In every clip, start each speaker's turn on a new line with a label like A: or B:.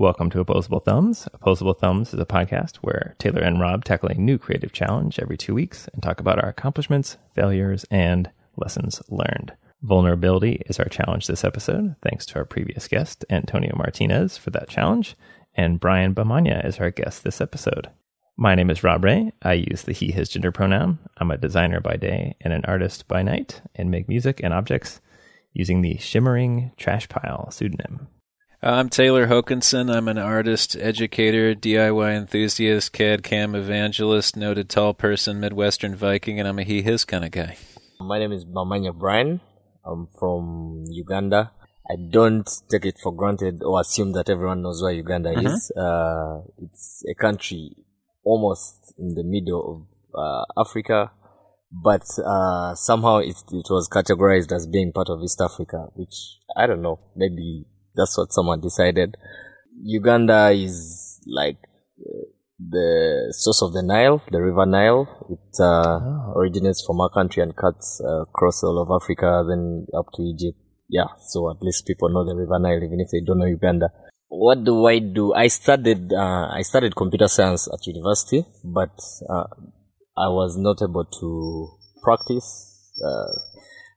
A: Welcome to Opposable Thumbs. Opposable Thumbs is a podcast where Taylor and Rob tackle a new creative challenge every two weeks and talk about our accomplishments, failures, and lessons learned. Vulnerability is our challenge this episode, thanks to our previous guest, Antonio Martinez, for that challenge, and Brian Bamanya is our guest this episode. My name is Rob Ray. I use the he, his gender pronoun. I'm a designer by day and an artist by night, and make music and objects using the Shimmering Trash Pile pseudonym.
B: I'm Taylor Hokanson. I'm an artist, educator, DIY enthusiast, CAD CAM evangelist, noted tall person, Midwestern Viking, and I'm a he his kind of guy.
C: My name is Bamanya Brian. I'm from Uganda. I don't take it for granted or assume that everyone knows where Uganda
B: Mhm.
C: is. Uh, it's a country almost in the middle of uh, Africa, but uh, somehow it, it was categorized as being part of East Africa, which I don't know. Maybe that's what someone decided. Uganda is like uh, the source of the Nile, the River Nile. It uh,
A: Oh.
C: originates from our country and cuts uh, across all of Africa, then up to Egypt. Yeah, so at least people know the River Nile, even if they don't know Uganda. What do I do? I studied uh, I studied computer science at university, but uh, I was not able to practice.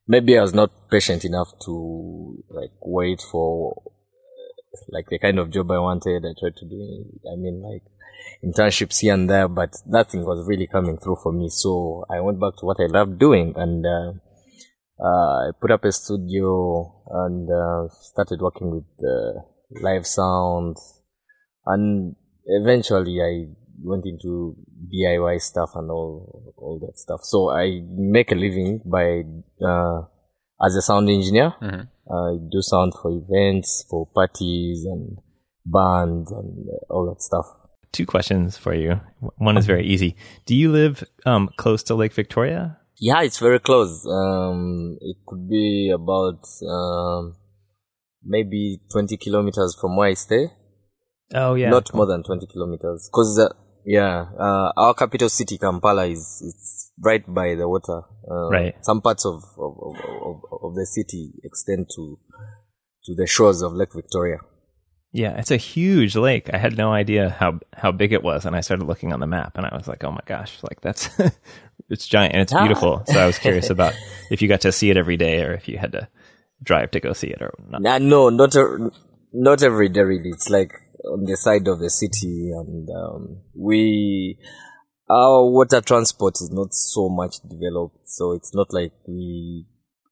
C: Maybe I was not patient enough to like wait for like the kind of job I wanted. I tried to do, I mean, like internships here and there, but nothing was really coming through for me. So I went back to what I loved doing and, uh, uh, I put up a studio and, uh, started working with, live sound and eventually I went into DIY stuff and all, all that stuff. So I make a living by, uh, as a sound engineer.
B: Mhm.
C: I do sound for events, for parties and bands and all that stuff.
A: Two questions for you. One is very easy. Do you live um, close to Lake Victoria?
C: Yeah, it's very close. Um, it could be about um, maybe 20 kilometers from where I stay.
A: Oh, yeah.
C: Not more than 20 kilometers. Cause, uh, yeah, uh, our capital city, Kampala, is, it's right by the water. Uh,
A: Right.
C: Some parts of, of, of, of, the city extend to, to the shores of Lake Victoria.
A: Yeah, it's a huge lake. I had no idea how how big it was, and I started looking on the map, and I was like, "Oh my gosh, like that's it's giant and it's
C: Ah.
A: beautiful." So I was curious about if you got to see it every day, or if you had to drive to go see it, or not.
C: Nah, no, not a, not every day really. It's like on the side of the city, and um, we our water transport is not so much developed, so it's not like we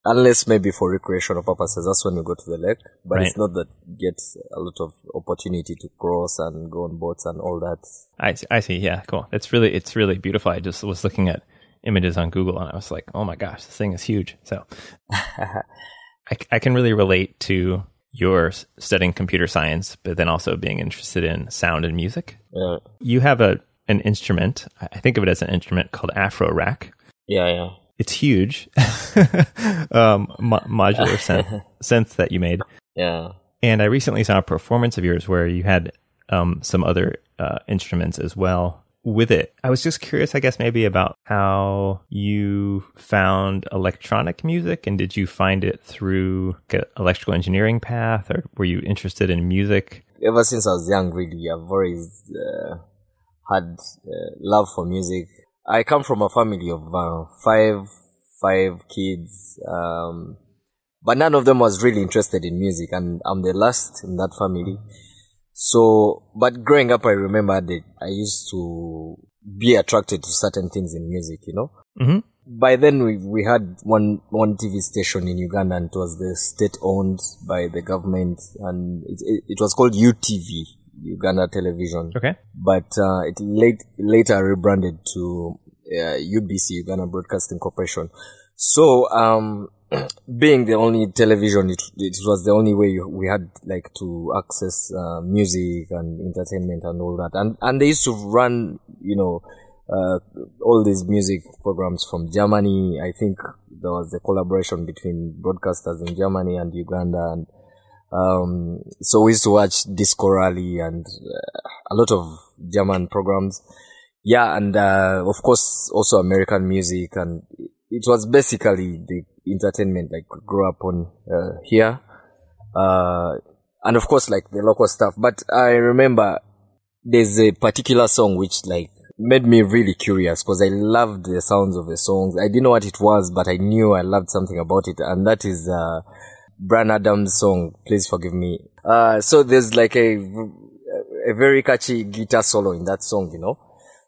C: unless maybe for recreational purposes. That's when we go to the lake, but
A: Right.
C: it's not that gets a lot of opportunity to cross and go on boats and all that.
A: I see, I see. Yeah, cool. It's really it's really beautiful. I just was looking at images on Google, and I was like, "Oh my gosh, this thing is huge." So I, I can really relate to your s- studying computer science, but then also being interested in sound and music.
C: Yeah,
A: You have a an instrument. I I think of it as an instrument called Afrorack.
C: yeah, yeah.
A: It's huge, um, mo- modular synth, synth that you made.
C: yeah.
A: And I recently saw a performance of yours where you had um, some other uh, instruments as well with it. I was just curious, I guess, maybe about how you found electronic music, and did you find it through an electrical engineering path, or were you interested in music?
C: ever since I was young, really, I've always uh, had uh, love for music. I come from a family of uh, five, five kids, um, but none of them was really interested in music, and I'm the last in that family. So, but growing up, I remember that I used to be attracted to certain things in music, you know?
A: Hmm
C: by then we, we had one one TV station in Uganda and it was the state owned by the government and it, it, it was called UTV Uganda Television.
A: Okay.
C: but uh, it late, later rebranded to uh, UBC Uganda Broadcasting Corporation. So um being the only television it, it was the only way we had like to access uh, music and entertainment and all that and and they used to run you know uh, all these music programs from Germany. I think there was a collaboration between broadcasters in Germany and Uganda, and um, so we used to watch Disco Rally and uh, a lot of German programs. Yeah, and uh, of course also American music, and it was basically the entertainment like grew up on uh, here. Uh, and of course like the local stuff. But I remember there's a particular song which like made me really curious because I loved the sounds of the songs. I didn't know what it was, but I knew I loved something about it, and that is uh, Bryan Adams' song. Please forgive me. Uh, so there's like a a very catchy guitar solo in that song, you know.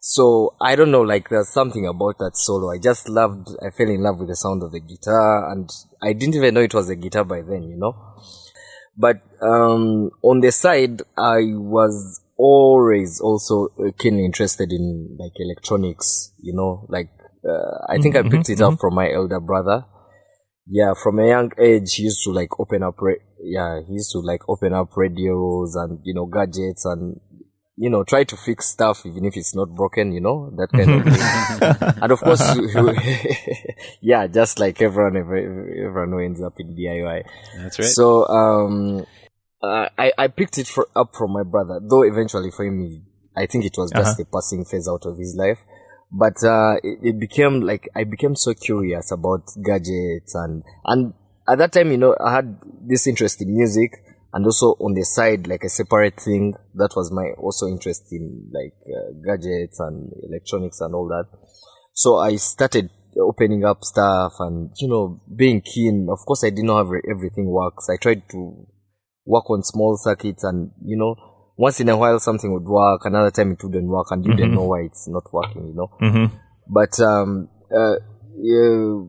C: So I don't know, like there's something about that solo. I just loved. I fell in love with the sound of the guitar, and I didn't even know it was a guitar by then, you know. But um, on the side, I was always also uh, keenly interested in like electronics, you know, like uh, I think
A: Mm-hmm,
C: I picked it up from my elder brother. Yeah, from a young age, he used to like open up, ra- yeah, he used to like open up radios and, you know, gadgets and, you know, try to fix stuff even if it's not broken, you know, that kind of thing. and of course, yeah, just like everyone, everyone who ends up in DIY.
B: That's right.
C: So um, uh, I I picked it for, up from my brother, though eventually for him, I think it was just a passing phase out of his life. But uh, it, it became like I became so curious about gadgets and and at that time, you know, I had this interest in music and also on the side like a separate thing that was my also interest in like uh, gadgets and electronics and all that. So I started opening up stuff and, you know, being keen. Of course, I didn't know how everything works. I tried to work on small circuits and, you know, once in a while something would work, another time it wouldn't work and you didn't know why it's not working, you know.
A: Mm-hmm.
C: But, um, uh, yeah,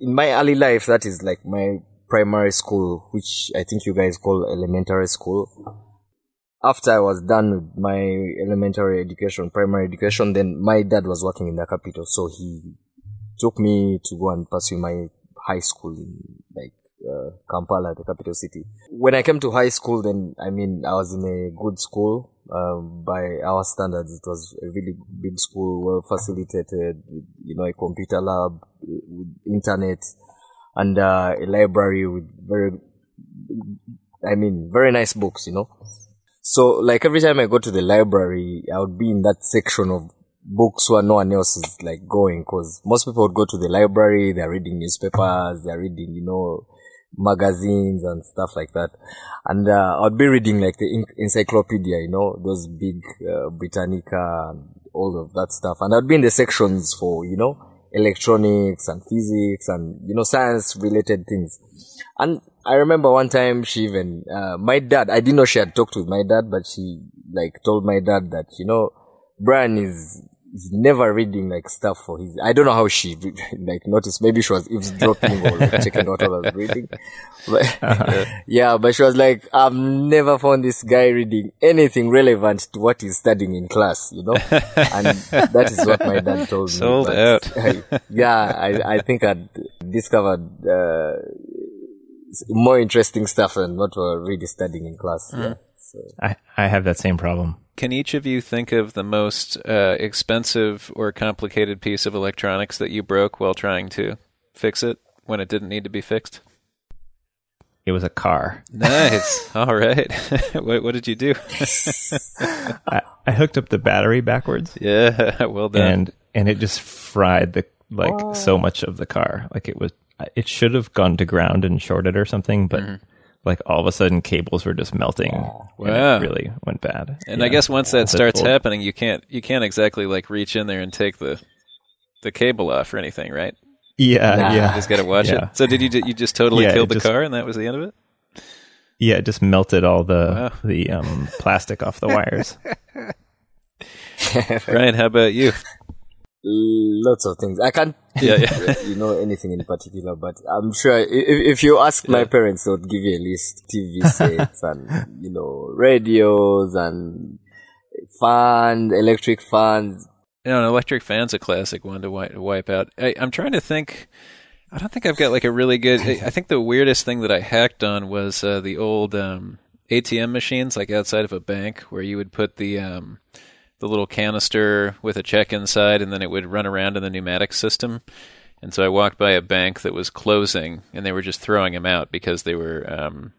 C: in my early life, that is like my primary school, which I think you guys call elementary school after I was done with my elementary education, primary education, then my dad was working in the capital, so he took me to go and pursue my high school in like uh, Kampala, the capital city. When I came to high school, then I mean I was in a good school. Um, by our standards, it was a really big school, well facilitated, you know, a computer lab, with internet, and uh, a library with very, I mean, very nice books, you know. So, like every time I go to the library, I would be in that section of books where no one else is like going, because most people would go to the library, they're reading newspapers, they're reading, you know, magazines and stuff like that. And uh, I'd be reading like the en- encyclopedia, you know, those big uh, Britannica and all of that stuff. And I'd be in the sections for, you know, electronics and physics and, you know, science related things. And I remember one time she even, uh, my dad, I didn't know she had talked with my dad, but she like told my dad that, you know, Brian is, is never reading like stuff for his, I don't know how she like noticed. Maybe she was eavesdropping or like, checking what I was reading. But yeah, but she was like, I've never found this guy reading anything relevant to what he's studying in class, you know? And that is what my dad told me.
B: Sold out.
C: yeah, I, I think I'd discovered, uh, more interesting stuff than what we're really studying in class. Yeah. So
A: I, I have that same problem.
B: Can each of you think of the most uh, expensive or complicated piece of electronics that you broke while trying to fix it when it didn't need to be fixed?
A: It was a car.
B: Nice. All right. what, what did you do?
A: I, I hooked up the battery backwards
B: yeah. Well done.
A: and and it just fried the like so much of the car. Like it was it should have gone to ground and shorted or something, but like all of a sudden cables were just melting. and
B: Wow.
A: it really went bad.
B: And
A: Yeah.
B: I guess once that
A: That's
B: starts
A: cool.
B: happening, you can't you can't exactly like reach in there and take the the cable off or anything, right?
A: Yeah,
C: Nah.
A: yeah.
B: You just got to watch
A: Yeah.
B: it. So did you you just totally
A: Yeah,
B: killed the
A: just-
B: car and that was the end of it?
A: Yeah, it just melted all the
B: Wow.
A: the um, plastic off the wires.
B: Brian, how about you?
C: Lots of things. I can't,
B: Yeah, yeah.
C: you know, anything in particular, but I'm sure if, if you ask my parents, they would give you a list: TV sets and you know, radios and fans, electric fans.
B: You know, an electric fan's a classic one to wipe, out. I, I'm trying to think. I don't think I've got like a really good. I I think the weirdest thing that I hacked on was uh, the old um, ATM machines, like outside of a bank, where you would put the um, the little canister with a check inside, and then it would run around in the pneumatic system. And so I walked by a bank that was closing, and they were just throwing them out because they were. Um,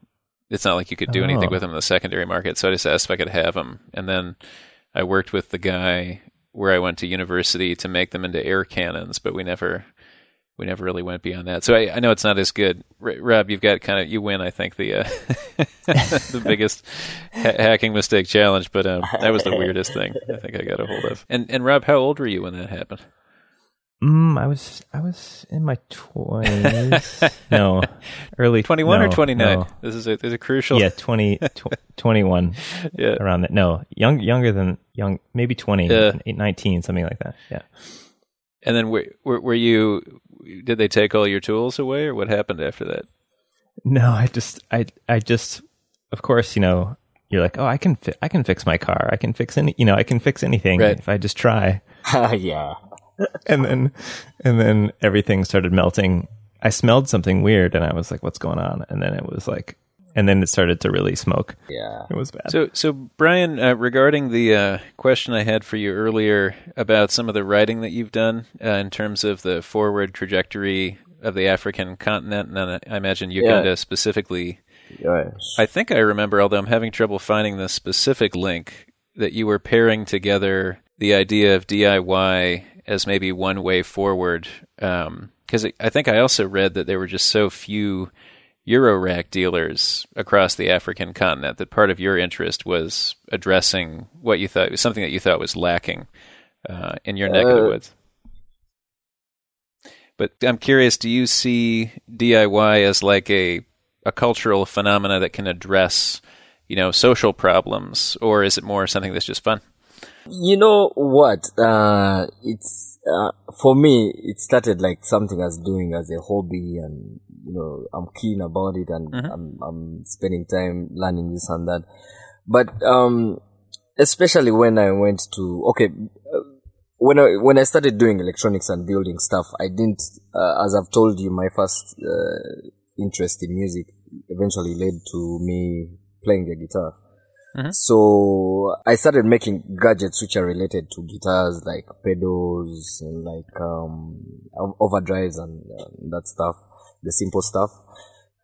B: it's not like you could do anything
A: Oh.
B: with them in the secondary market. So I just asked if I could have them, and then I worked with the guy where I went to university to make them into air cannons, but we never we never really went beyond that. So I, I know it's not as good. R- Rob, you've got kind of you win. I think the uh, the biggest ha- hacking mistake challenge, but um, that was the weirdest thing I think I got a hold of. And and Rob, how old were you when that happened?
A: Mm, I was I was in my twenties. no, early
B: Twenty one
A: no,
B: or twenty nine.
A: no.
B: This is a this is a crucial.
A: Yeah, 20, tw- 21
B: yeah.
A: around that. No, young younger than young, maybe twenty,
B: Yeah.
A: 19, something like that. Yeah.
B: And then were, were were you? Did they take all your tools away, or what happened after that?
A: No, I just I I just of course you know you're like oh I can fi- I can fix my car I can fix any you know I can fix anything
B: Right.
A: if I just try
C: yeah.
A: and then and then everything started melting. I smelled something weird and I was like what's going on and then it was like and then it started to really smoke.
C: Yeah.
A: It was bad.
B: So, so Brian, uh, regarding the uh, question I had for you earlier about some of the writing that you've done uh, in terms of the forward trajectory of the African continent, and then I imagine Uganda specifically.
C: Yeah.
B: I think I remember, although I'm having trouble finding the specific link, that you were pairing together the idea of DIY as maybe one way forward. Because I think I also read that there were just so few Eurorack dealers across the African continent that part of your interest was addressing what you thought was something that you thought was lacking uh, in your neck of the
C: Uh,
B: woods. But I'm curious, do you see DIY as like a a cultural phenomena that can address, you know, social problems, or is it more something that's just fun?
C: You know what? Uh, it's, uh, for me, it started like something I was doing as a hobby and, you know, I'm keen about it and
B: Mhm.
C: I'm, I'm spending time learning this and that. But, um, especially when I went to, okay, uh, when I, when I started doing electronics and building stuff, I didn't, uh, as I've told you, my first, uh, interest in music eventually led to me playing the guitar. So I started making gadgets which are related to guitars, like pedals and like um, overdrives and uh, that stuff, the simple stuff,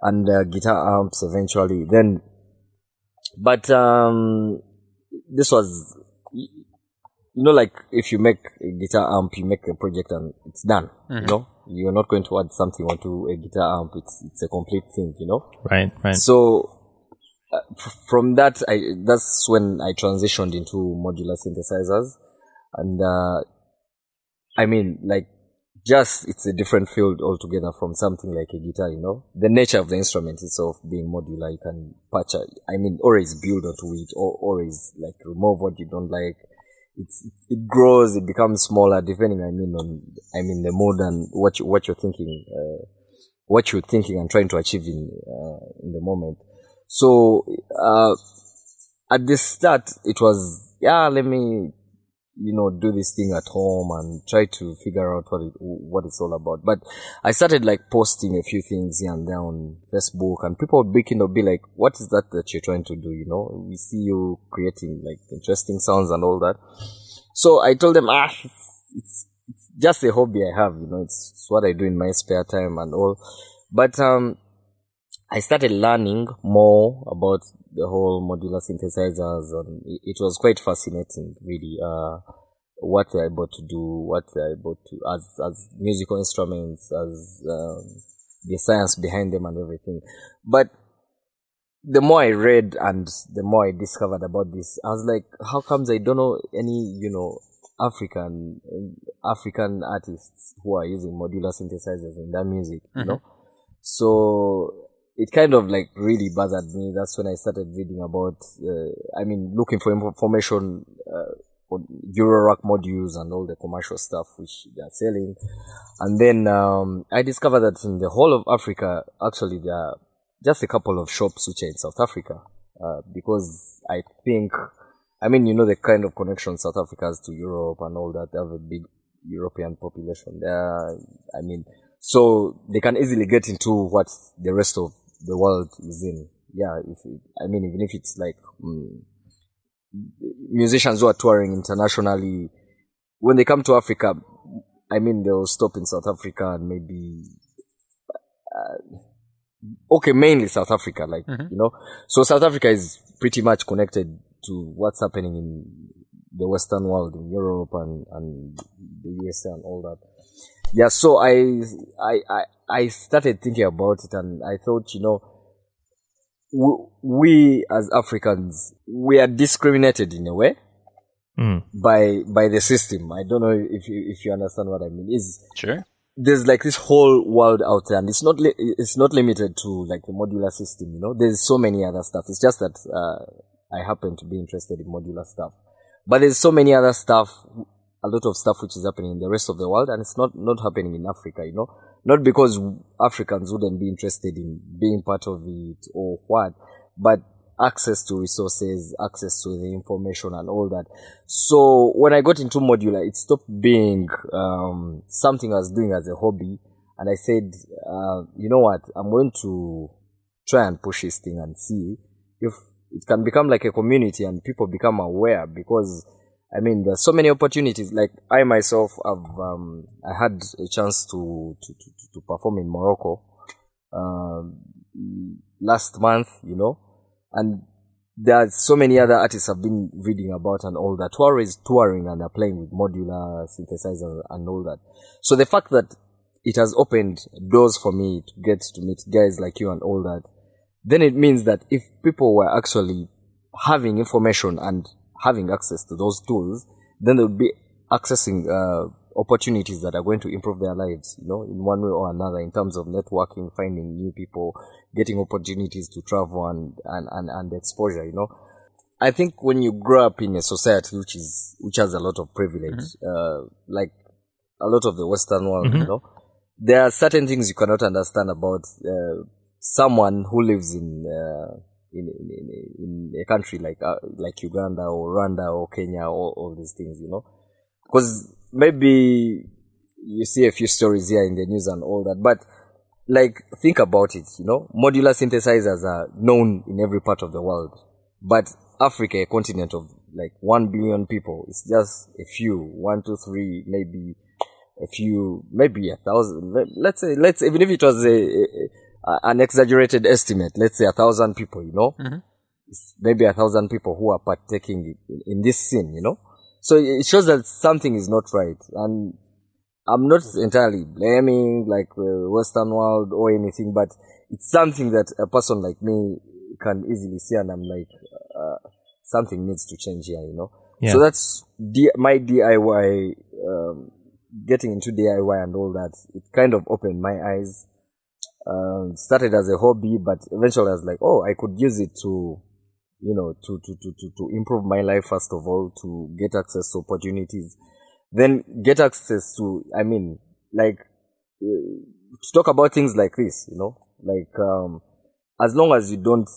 C: and uh, guitar amps eventually. Then, but um, this was, you know, like if you make a guitar amp, you make a project and it's done. You know, you're not going to add something onto a guitar amp. It's it's a complete thing. You know.
A: right, right.
C: So uh, f- from that, I that's when I transitioned into modular synthesizers, and uh, I mean, like, just it's a different field altogether from something like a guitar. You know, the nature of the instrument itself being modular, you can patch. I mean, always build onto it, or always like remove what you don't like. It's it grows, it becomes smaller, depending. I mean, on I mean the mood and what you what you're thinking. Uh, what you're thinking and trying to achieve in uh, in the moment. So uh, at the start, it was yeah, let me you know do this thing at home and try to figure out what it what it's all about. But I started like posting a few things here and there on Facebook, and people would to be like, "What is that that you're trying to do?" You know, we see you creating like interesting sounds and all that. So I told them, ah, it's, it's it's just a hobby I have, you know, it's, it's what I do in my spare time and all. But um, I started learning more about the whole modular synthesizers, and it, was quite fascinating, really. Uh, what they're able to do, what they're able to as as musical instruments, as um, the science behind them, and everything. But the more I read and the more I discovered about this, I was like, how comes I don't know any, you know, African um, African artists who are using modular synthesizers in their music, you know? So it kind of like really bothered me. That's when I started reading about, uh, I mean, looking for information uh, on Eurorack modules and all the commercial stuff which they are selling. And then um, I discovered that in the whole of Africa, actually, there are just a couple of shops which are in South Africa. Uh, because I think, I mean, you know, the kind of connection South Africa has to Europe and all that. They have a big European population there. I mean, so they can easily get into what the rest of the world is in. Yeah, if it, I mean, even if it's like mm, musicians who are touring internationally, when they come to Africa, I mean, they'll stop in South Africa and maybe, uh, okay, mainly South Africa, like, you know. So South Africa is pretty much connected to what's happening in the Western world, in Europe and, and the USA and all that. Yeah, so I, I, I, I started thinking about it and I thought, you know, we, we as Africans, we are discriminated in a way
A: Mm.
C: by, by the system. I don't know if you, if you understand what I mean. Is
B: Sure.
C: there's like this whole world out there and it's not li- it's not limited to like the modular system you know there's so many other stuff it's just that uh, i happen to be interested in modular stuff but there's so many other stuff a lot of stuff which is happening in the rest of the world and it's not not happening in africa you know not because africans wouldn't be interested in being part of it or what but access to resources access to the information and all that so when I got into modular, it stopped being um, something I was doing as a hobby, and I said, uh, you know what, I'm going to try and push this thing and see if it can become like a community and people become aware because. I mean, there's so many opportunities. Like I myself have, um, I had a chance to, to, to, to perform in Morocco, um, last month, you know, and there are so many other artists I've been reading about and all that are always touring and are playing with modular synthesizers and all that. So the fact that it has opened doors for me to get to meet guys like you and all that, then it means that if people were actually having information and having access to those tools, then they'll be accessing uh, opportunities that are going to improve their lives, you know, in one way or another, in terms of networking, finding new people, getting opportunities to travel and, and, and, and exposure, you know. I think when you grow up in a society which is, which has a lot of privilege, uh, like a lot of the Western world, you know, there are certain things you cannot understand about, uh, someone who lives in, uh, in, in, in, a country like, uh, like Uganda or Rwanda or Kenya or all these things, you know. Cause maybe you see a few stories here in the news and all that, but like think about it, you know, modular synthesizers are known in every part of the world, but Africa, a continent of like one billion people, it's just a few, one, two, three, maybe a few, maybe a thousand. Let, let's say, let's even if it was a, a, a an exaggerated estimate, let's say a thousand people, you know, it's maybe a thousand people who are partaking in, in this scene, you know. So it shows that something is not right, and I'm not entirely blaming like the Western world or anything, but it's something that a person like me can easily see, and I'm like, uh, something needs to change here, you know.
A: Yeah.
C: So that's D- my DIY, um, getting into DIY and all that. It kind of opened my eyes. Um, started as a hobby, but eventually I was like, oh, I could use it to, you know, to, to, to, to, to improve my life first of all, to get access to opportunities then get access to i mean like uh, to talk about things like this you know like um as long as you don't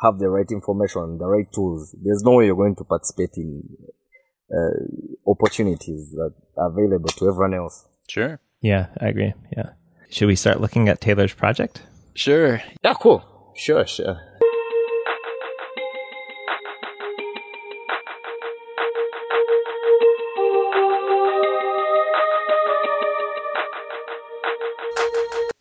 C: have the right information the right tools there's no way you're going to participate in uh, opportunities that are available to everyone else
B: Sure.
A: Yeah, I agree. Yeah. Should we start looking at Taylor's project?
B: Sure.
C: yeah cool sure sure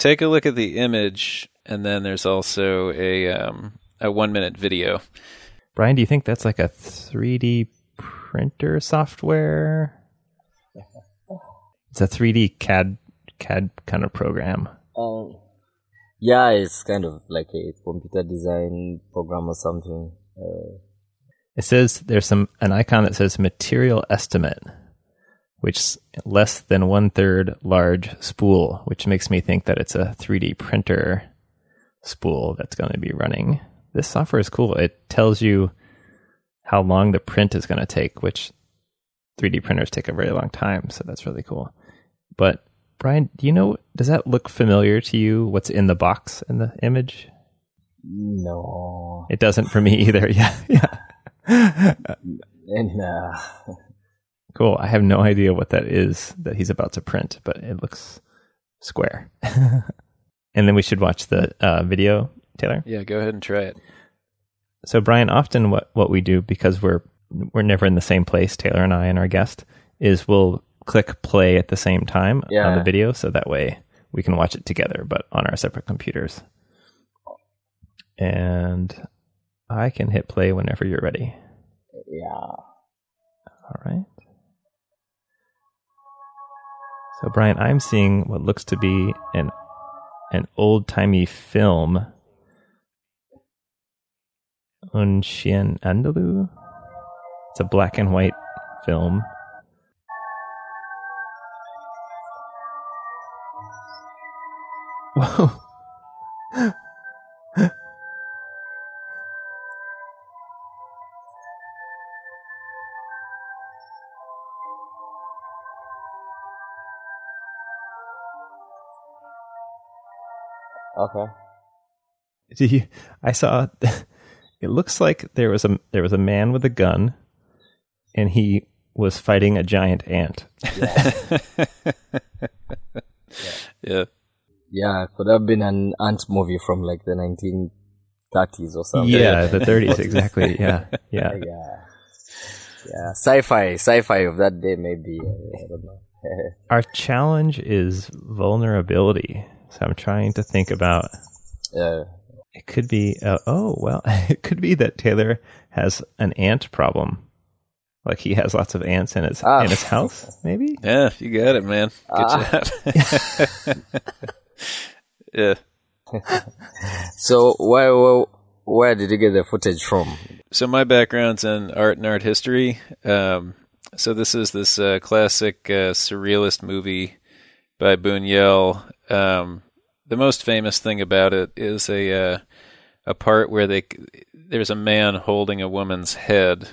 B: Take a look at the image, and then there's also a um, a one minute video.
A: Brian, do you think that's like a 3D printer software? It's a 3D CAD CAD kind of program.
C: um yeah it's kind of like a computer design program or something uh,
A: It says there's some an icon that says material estimate, which is less than one third large spool, which makes me think that it's a 3D printer spool that's going to be running. This software is cool. It tells you how long the print is going to take, which 3D printers take a very long time. So that's really cool. But Brian, do you know, does that look familiar to you? What's in the box in the image?
C: no
A: It doesn't for me either. Yeah. Yeah.
C: and uh
A: Cool. I have no idea what that is that he's about to print, but it looks square. and then we should watch the uh, video, Taylor.
B: Yeah, go ahead and try it.
A: So, Brian, often what, what we do because we're we're never in the same place, Taylor and I and our guest, is we'll click play at the same time on the video, so that way we can watch it together, but on our separate computers. And I can hit play whenever you're ready.
C: yeah
A: All right. So Brian, I'm seeing what looks to be an an old timey film. Un Chien Andalou. It's a black and white film. Whoa.
C: Okay.
A: Do you, I saw it looks like there was a there was a man with a gun and he was fighting a giant ant.
B: Yeah.
C: Yeah, could have been an ant movie from like the 1930s or something.
A: Yeah, the 30s exactly. Yeah. Yeah.
C: Yeah. Yeah. Sci-fi, sci-fi of that day maybe. I don't know.
A: Our challenge is vulnerability. So I'm trying to think about
C: uh,
A: it could be uh, oh well it could be that Taylor has an ant problem. Like he has lots of ants in his
C: Ah.
A: in his house, maybe?
B: Yeah, you got it, man. Good
C: Ah.
B: job. Yeah.
C: so where, where where did you get the footage from?
B: So my background's in art and art history. Um, so this is this uh, classic uh, surrealist movie by Buñuel. Um, the most famous thing about it is a uh, a part where they there's a man holding a woman's head,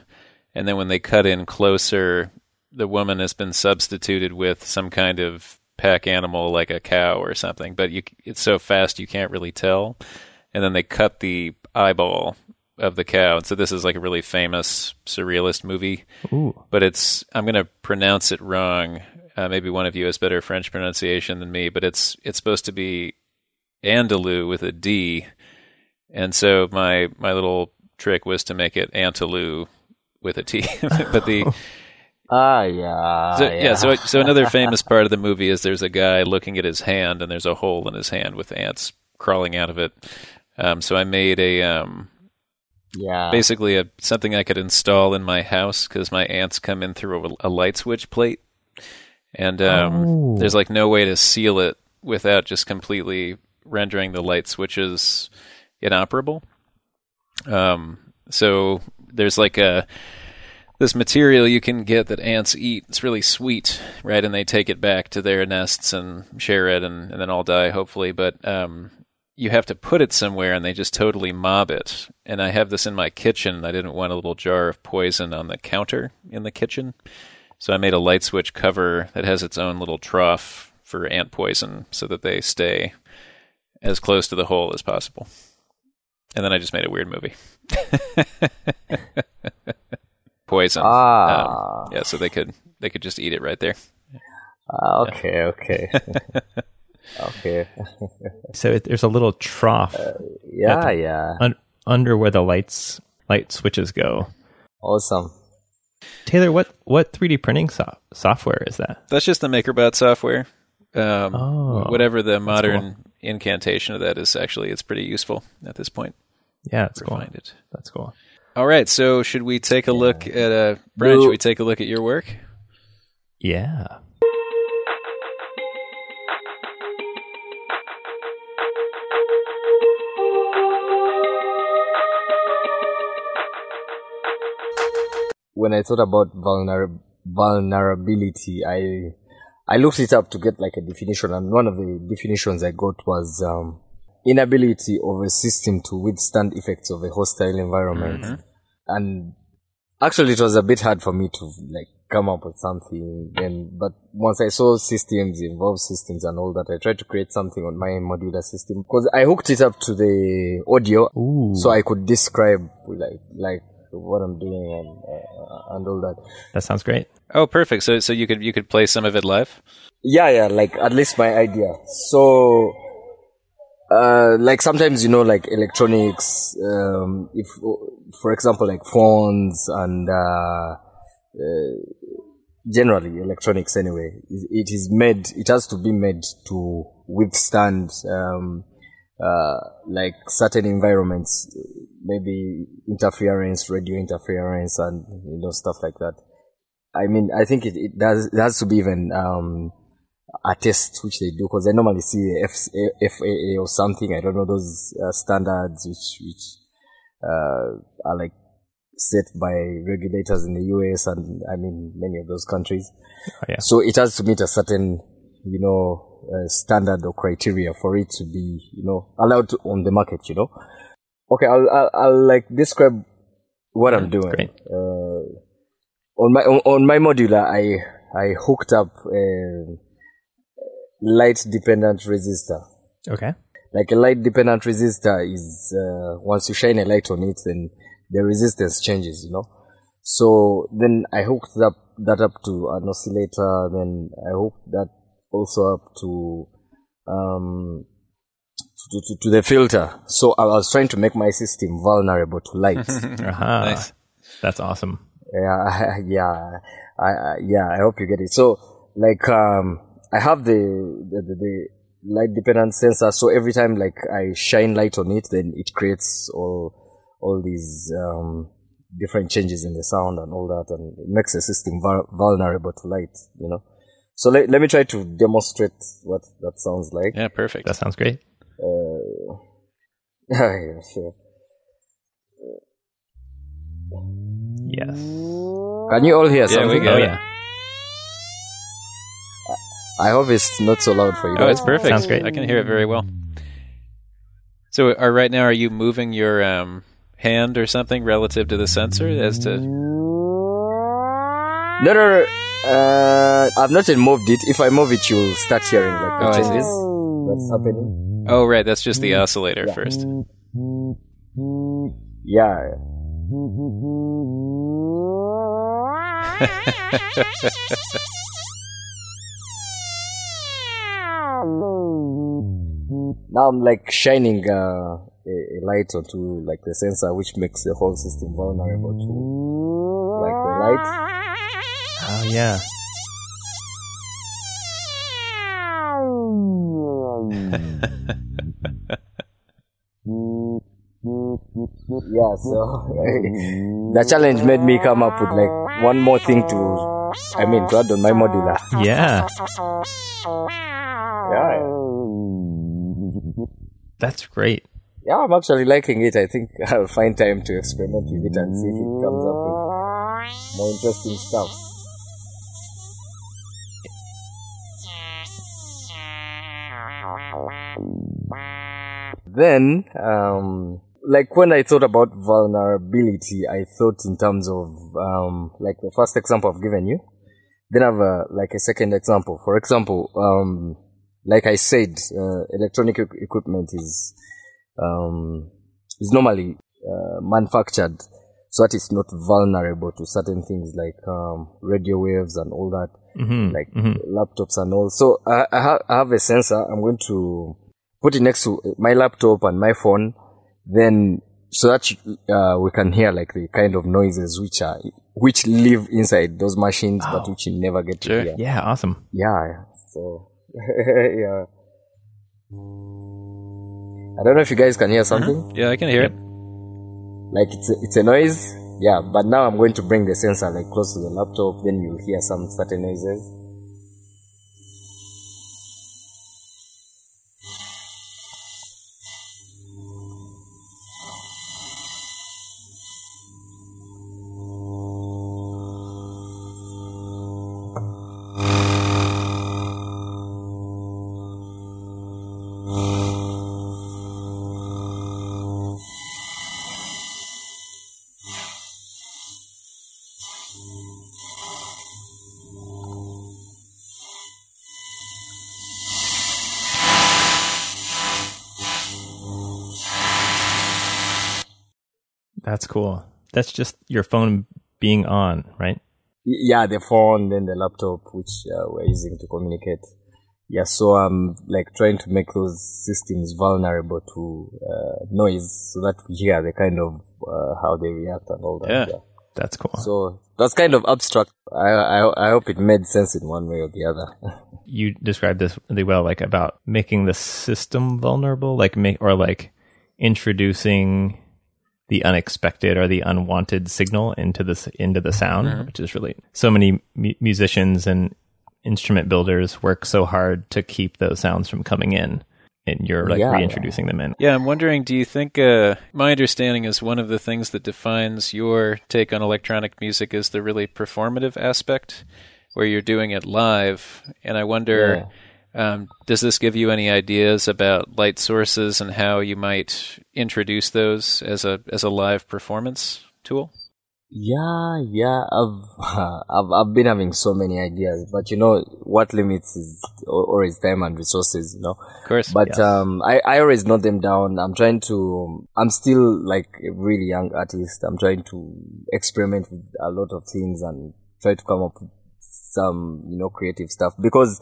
B: and then when they cut in closer, the woman has been substituted with some kind of pack animal like a cow or something. But you, it's so fast you can't really tell. And then they cut the eyeball of the cow. And so this is like a really famous surrealist movie,
A: Ooh.
B: but it's I'm going to pronounce it wrong. Uh, maybe one of you has better French pronunciation than me, but it's it's supposed to be Andalou with a D. And so my my little trick was to make it Antalou with a T. but the
C: Ah, yeah.
B: so, yeah. so so another famous part of the movie is there's a guy looking at his hand and there's a hole in his hand with ants crawling out of it. Um, so I made a um,
C: yeah.
B: basically a something I could install in my house because my ants come in through a, a light switch plate, and um,
A: Oh.
B: there's like no way to seal it without just completely rendering the light switches inoperable. Um, so there's like a this material you can get that ants eat. It's really sweet, right? And they take it back to their nests and share it, and, and then all die, hopefully. But um, you have to put it somewhere, and they just totally mob it. And I have this in my kitchen. I didn't want a little jar of poison on the counter in the kitchen, so I made a light switch cover that has its own little trough for ant poison, so that they stay as close to the hole as possible. And then I just made a weird movie. poison.
C: Ah.
B: Um, yeah, so they could they could just eat it right there.
C: Ah, okay, okay. okay.
A: So it, there's a little trough
C: Yeah, yeah.
A: un- under where the lights light switches go.
C: Awesome.
A: Taylor, what what 3D printing so- software is that?
B: That's just the MakerBot software. Um,
A: Oh,
B: whatever the modern incantation of that is, actually, it's pretty useful at this point.
A: Yeah, that's cool.
B: Find it.
A: That's cool.
B: All right, so should we take a look at uh, Brian? Should we take a look at your work?
A: Yeah.
C: When I thought about vulner- vulnerability, I I looked it up to get like a definition, and one of the definitions I got was um, inability of a system to withstand effects of a hostile environment. And actually, it was a bit hard for me to like come up with something. And but once I saw systems, involved systems, and all that, I tried to create something on my modular system because I hooked it up to the audio,
A: Ooh.
C: so I could describe like like what I'm doing and uh, and all that.
A: That sounds great.
B: Oh, perfect. So, so you could you could play some of it live.
C: Yeah, yeah, like at least my idea. So, uh, like sometimes you know, like electronics. Um, if, for example, like phones and uh, uh, generally electronics anyway, it is made. It has to be made to withstand um, uh, like certain environments, maybe interference, radio interference, and you know stuff like that. I mean, I think it, it does it has to be even um, a test which they do because I normally see F- FAA or something. I don't know those uh, standards which which uh, are like set by regulators in the US and I mean many of those countries.
A: Oh, yeah.
C: So it has to meet a certain, you know, uh, standard or criteria for it to be, you know, allowed on the market. You know. Okay, I'll I'll, I'll like describe what I'm doing.
A: great.
C: Uh, on my on, on my modular, I I hooked up a light dependent resistor.
A: Okay.
C: Like a light dependent resistor is uh, once you shine a light on it, then the resistance changes. You know. So then I hooked up that up to an oscillator. Then I hooked that also up to um to, to, to the filter. So I was trying to make my system vulnerable to light.
A: Uh-huh.
B: Nice.
A: That's awesome.
C: yeah, yeah, I, I, yeah. I hope you get it. So, like, um, I have the, the the, the light dependent sensor. So every time, like, I shine light on it, then it creates all all these um, different changes in the sound and all that, and it makes the system vul- vulnerable to light. You know. So let, let me try to demonstrate what that sounds like.
B: Yeah, perfect.
A: That sounds great.
C: Uh, yeah, sure.
A: Yes.
C: Can you all hear
B: Yeah,
C: something?
B: we
A: Oh yeah.
C: I hope it's not so loud for you.
B: Oh,
C: guys.
B: it's perfect.
A: Sounds great.
B: I can hear it very well. So, are right now are you moving your um, hand or something relative to the sensor as to?
C: No, no, no. Uh, I've not yet moved it. If I move it, you'll start hearing like
B: Oh, I see.
C: changes that's happening.
B: Oh, right. That's just the oscillator first.
C: Yeah. Now I'm like shining uh, a, a light onto like the sensor, which makes the whole system vulnerable to like the light.
A: Oh yeah.
C: Yeah, so the challenge made me come up with like one more thing to, I mean, to add on my modular.
A: Yeah.
C: Yeah,
A: That's great.
C: yeah, I'm actually liking it. I think I'll find time to experiment with it and see if it comes up with more interesting stuff. Then, um, like when I thought about vulnerability, I thought in terms of um, like the first example I've given you. Then I have a, like a second example. For example, um, like I said, uh, electronic equ- equipment is um, is normally uh, manufactured so that it's not vulnerable to certain things like um, radio waves and all that,
A: hmm
C: like laptops and all. So I, I, ha- I have a sensor. I'm going to put it next to my laptop and my phone, then so that uh, we can hear like the kind of noises which are which live inside those machines, but which you never get to hear.
A: Yeah. Awesome.
C: Yeah. So yeah. I don't know if you guys can hear uh-huh. something.
B: Yeah, I can hear it.
C: Like it's a, it's a noise. Yeah, but now I'm going to bring the sensor like close to the laptop. Then you'll hear some certain noises.
A: Cool. That's just your phone being on, right?
C: Yeah, the phone, then the laptop, which uh, we're using to communicate. Yeah, so I'm like trying to make those systems vulnerable to uh, noise so that we hear the kind of uh, how they react and all that.
B: Yeah.
A: That's cool.
C: So that's kind of abstract. I, I I hope it made sense in one way or the other.
A: you described this really well, like about making the system vulnerable, like make or like introducing the unexpected or the unwanted signal into this into the sound, which is really so many mu- musicians and instrument builders work so hard to keep those sounds from coming in and you're like
C: Yeah.
A: reintroducing them in.
B: Yeah, I'm wondering. Do you think? Uh, my understanding is one of the things that defines your take on electronic music is the really performative aspect, where you're doing it live. And I wonder, um, does this give you any ideas about light sources and how you might introduce those as a as a live performance tool?
C: Yeah, yeah, I've, I've, I've been having so many ideas, but you know, what limits is al- always time and resources, you know.
B: Of course.
C: But
A: Yes.
C: um, I, I always note them down. I'm trying to. I'm still like a really young artist. I'm trying to experiment with a lot of things and try to come up with some you know creative stuff because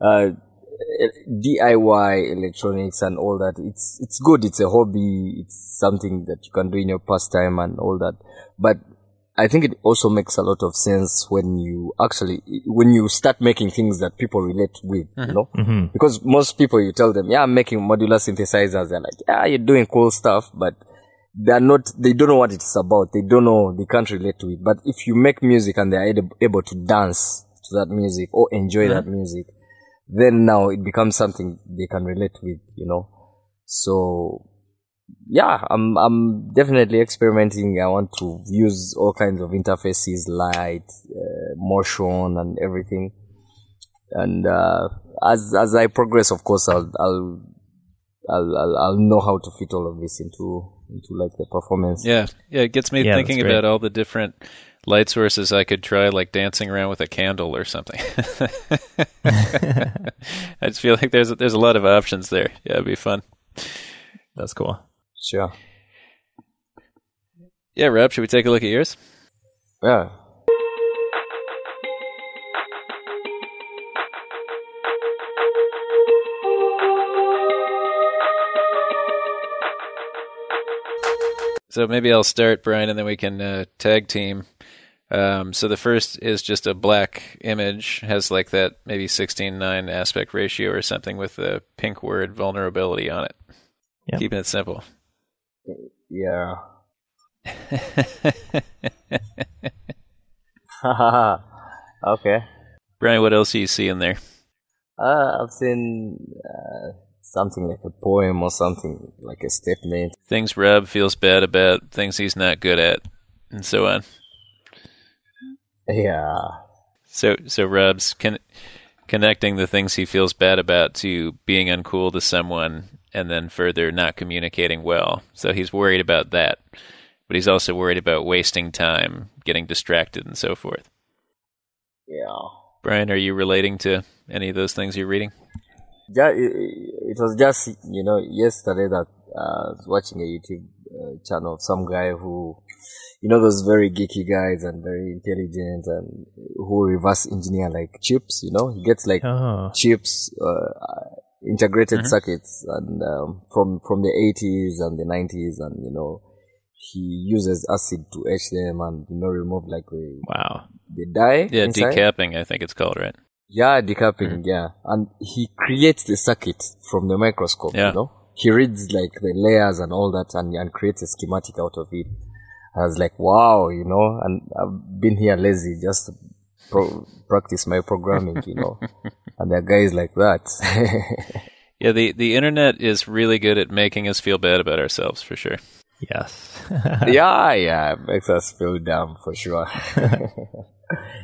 C: uh, DIY electronics and all that. It's it's good. It's a hobby. It's something that you can do in your pastime and all that. But I think it also makes a lot of sense when you actually when you start making things that people relate with. You know
A: hmm
C: because most people you tell them, yeah, I'm making modular synthesizers. They're like, yeah, you're doing cool stuff, but they're not, they don't know what it's about. They don't know, they can't relate to it. But if you make music and they're able, able to dance to that music or enjoy that music, then now it becomes something they can relate with, you know? So, yeah, I'm, I'm definitely experimenting. I want to use all kinds of interfaces, light, uh, motion and everything and uh, as as I progress, of course, I'll I'll I'll I'll, I'll know how to fit all of this into into like the performance.
B: Yeah, yeah, it gets me
A: Yeah,
B: thinking about all the different light sources I could try, like dancing around with a candle or something. I just feel like there's there's a lot of options there. Yeah, it'd be fun.
A: That's cool.
C: Sure.
B: Yeah, Rob, should we take a look at yours?
C: Yeah.
B: So maybe I'll start, Brian, and then we can uh, tag team. Um, so the first is just a black image, has like that maybe 16:9 aspect ratio or something with the pink word vulnerability on it.
A: Yep.
B: Keeping it simple.
C: Yeah. okay.
B: Brian, what else do you see in there?
C: Uh, I've seen uh, something like a poem or something like a statement.
B: Things Rob feels bad about, things he's not good at, and so on.
C: Yeah.
B: So, so con- connecting the things he feels bad about to being uncool to someone, and then further not communicating well. So he's worried about that, but he's also worried about wasting time, getting distracted, and so forth.
C: Yeah.
B: Brian, are you relating to any of those things you're reading?
C: Yeah, it, it was just you know yesterday that uh, I was watching a YouTube uh, channel of some guy who, you know, those very geeky guys and very intelligent and who reverse engineer like chips. You know, he gets like
A: Oh,
C: chips, uh, integrated circuits, and um, from from the 80s and the 90s, and you know, he uses acid to etch them and you know remove like the
A: wow.
C: the die.
B: Yeah,
C: inside.
B: decapping, I think it's called, right?
C: Yeah, decapping, yeah. And he creates the circuit from the microscope,
B: Yeah.
C: you know? He reads like the layers and all that and, and creates a schematic out of it. I was like, wow, you know, and I've been here lazy just to pro- practice my programming, you know. and there are guys like that.
B: Yeah, the, the internet is really good at making us feel bad about ourselves, for sure.
A: Yes.
C: yeah, yeah, it makes us feel dumb for sure.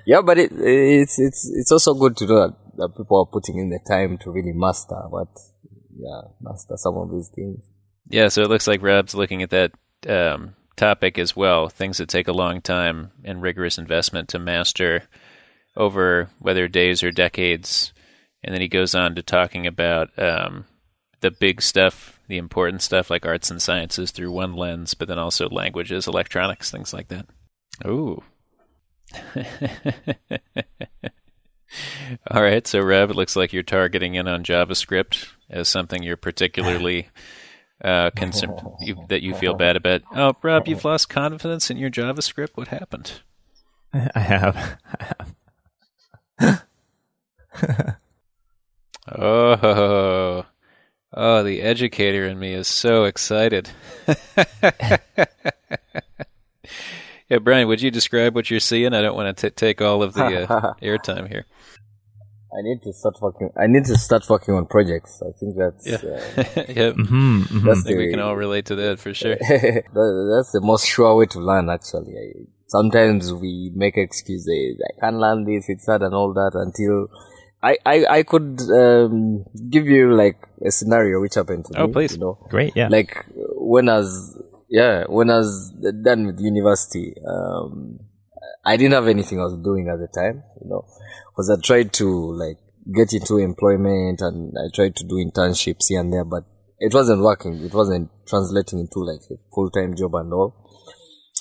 C: yeah, but it, it's, it's, it's also good to know that, that people are putting in the time to really master what, yeah, master some of these things.
B: Yeah, so it looks like Rob's looking at that um, topic as well. Things that take a long time and rigorous investment to master over whether days or decades. And then he goes on to talking about um, the big stuff, the important stuff like arts and sciences through one lens, but then also languages, electronics, things like that. Ooh. All right, so Rob, it looks like you're targeting in on JavaScript as something you're particularly uh, concerned you, that you feel bad about. Oh, Rob, you've lost confidence in your JavaScript. What happened?
A: I have. I have.
B: Oh, oh, the educator in me is so excited. Yeah, Brian, would you describe what you're seeing? I don't want to t- take all of the uh, airtime here.
C: I need to start working. I need to start working on projects. I think that's
B: Yeah.
C: uh,
B: yep.
A: hmm hmm
C: that's
B: I think we can all relate to that for sure.
C: that- that's the most sure way to learn. Actually, I, sometimes we make excuses. I can't learn this. It's hard and all that until I I, I could um, give you like a scenario which happened to
B: Oh,
C: me.
B: please.
C: You know,
A: Great. Yeah.
C: like when I was yeah when I was done with university, um, I didn't have anything I was doing at the time. You know, because I tried to like get into employment and I tried to do internships here and there, but it wasn't working. It wasn't translating into like a full time job and all.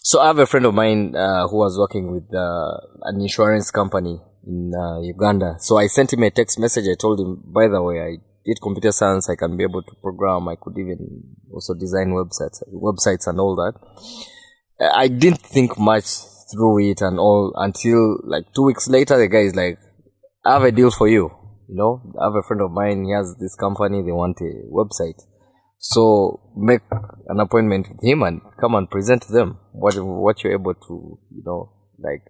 C: So I have a friend of mine uh, who was working with uh, an insurance company in uh, Uganda. So I sent him a text message. I told him, by the way, I did computer science. I can be able to program. I could even also design websites, websites and all that. I didn't think much through it and all until like two weeks later, the guy is like, I have a deal for you. You know, I have a friend of mine. He has this company. They want a website. So make an appointment with him and come and present to them what what you're able to, you know, like